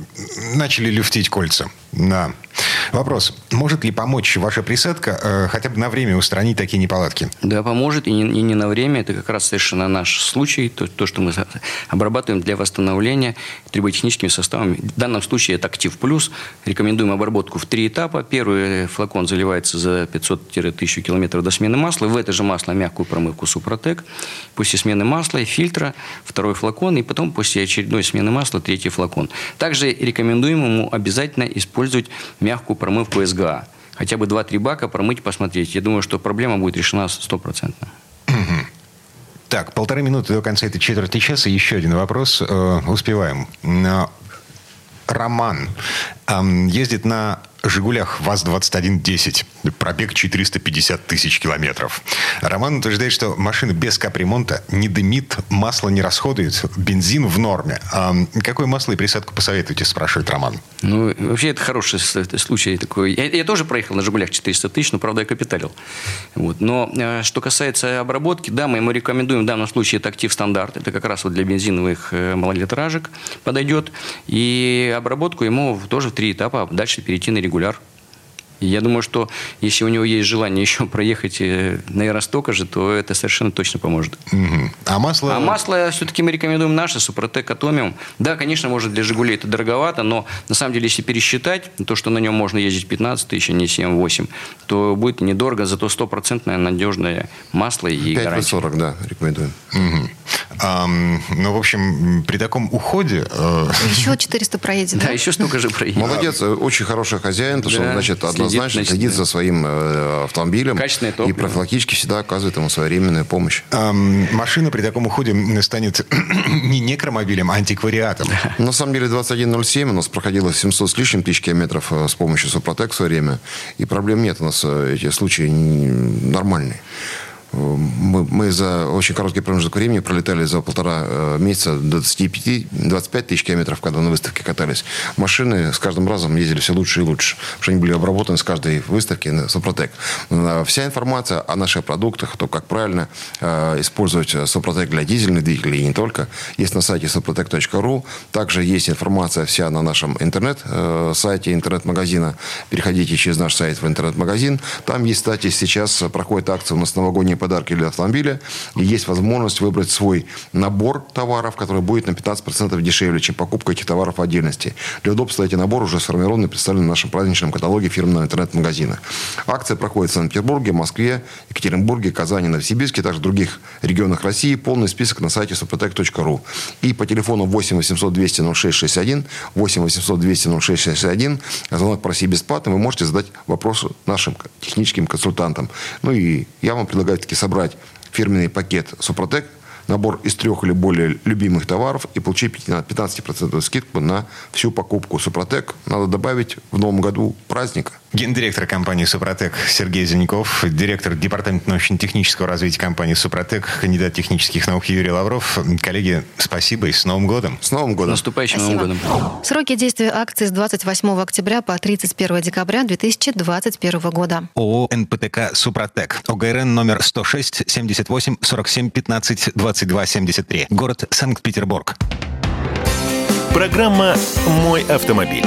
начали люфтить кольца. Да. Вопрос. Может ли помочь ваша присадка э, хотя бы на время устранить такие неполадки? Да, поможет. И не, и не на время. Это как раз совершенно наш случай. То, то, что мы обрабатываем для восстановления триботехническими составами. В данном случае это «Актив Плюс». Рекомендуем обработку в три этапа. Первый флакон заливается за 500-1000 километров до смены масла. В это же масло мягкую промывку «Супротек». После смены масла и фильтра второй флакон. И потом после очередной смены масла третий флакон. Также рекомендуем ему обязательно использовать мягкую промывку СГА. Хотя бы 2-3 бака промыть, посмотреть. Я думаю, что проблема будет решена стопроцентно. Так, полторы минуты до конца этой четверти часа. Еще один вопрос. Э, успеваем. Э, Роман ездит на «Жигулях ВАЗ-2110». Пробег 450 тысяч километров. Роман утверждает, что машина без капремонта не дымит, масло не расходует, бензин в норме. А какое масло и присадку посоветуете, спрашивает Роман. Ну, вообще, это хороший случай такой. Я, я тоже проехал на «Жигулях» 400 тысяч, но, правда, я капиталил. Вот. Но э, что касается обработки, да, мы ему рекомендуем в данном случае это «Актив Стандарт». Это как раз вот для бензиновых э, малолитражек подойдет. И обработку ему тоже в три этапа дальше перейти на регуляр. Я думаю, что если у него есть желание (laughs) еще проехать э, на Яросток же, то это совершенно точно поможет. Угу. А масло? А масло все-таки мы рекомендуем наше, Супротек Атомиум. Да, конечно, может для Жигулей это дороговато, но на самом деле, если пересчитать, то, что на нем можно ездить 15 тысяч, а не 7-8, то будет недорого, зато стопроцентное надежное масло и 5 гарантия. 40, да, рекомендуем. Угу. А, ну, в общем, при таком уходе... Э... Еще 400 проедет, да? Да, еще столько же (laughs) проедет. Молодец, очень хороший хозяин, потому что, значит, однозначно следит за своим э, автомобилем. Качественное топливо. И профилактически всегда оказывает ему своевременную помощь. А, машина при таком уходе станет (coughs) не некромобилем, а антиквариатом. (laughs) На самом деле 2107 у нас проходило 700 с лишним тысяч километров э, с помощью Супротек в свое время. И проблем нет. У нас э, эти случаи нормальные. Мы, мы за очень короткий промежуток времени пролетали за полтора э, месяца 25, 25 тысяч километров, когда на выставке катались. Машины с каждым разом ездили все лучше и лучше, потому что они были обработаны с каждой выставки на Супротек. Вся информация о наших продуктах, то, как правильно э, использовать Супротек для дизельных двигателей и не только, есть на сайте suprotec.ru. Также есть информация вся на нашем интернет-сайте, э, интернет-магазина. Переходите через наш сайт в интернет-магазин. Там есть, кстати, сейчас проходит акция у нас новогодняя подарки для автомобиля. И есть возможность выбрать свой набор товаров, который будет на 15% дешевле, чем покупка этих товаров в отдельности. Для удобства эти наборы уже сформированы и представлены в нашем праздничном каталоге фирменного интернет-магазина. Акция проходит в Санкт-Петербурге, Москве, Екатеринбурге, Казани, Новосибирске, также в других регионах России. Полный список на сайте suprotec.ru. И по телефону 8 800 200 0661, 8 800 200 0661, звонок проси бесплатно, вы можете задать вопросы нашим техническим консультантам. Ну и я вам предлагаю все собрать фирменный пакет «Супротек», набор из трех или более любимых товаров и получить 15% скидку на всю покупку. Супротек надо добавить в новом году праздника. Гендиректор компании «Супротек» Сергей Зеленков, директор департамента научно-технического развития компании «Супротек», кандидат технических наук Юрий Лавров. Коллеги, спасибо и с Новым годом. С Новым годом. Наступающим спасибо. Новым годом. Сроки действия акции с 28 октября по 31 декабря 2021 года. ООО «НПТК Супротек». ОГРН номер 106 78 47 15 22 73. Город Санкт-Петербург. Программа «Мой автомобиль».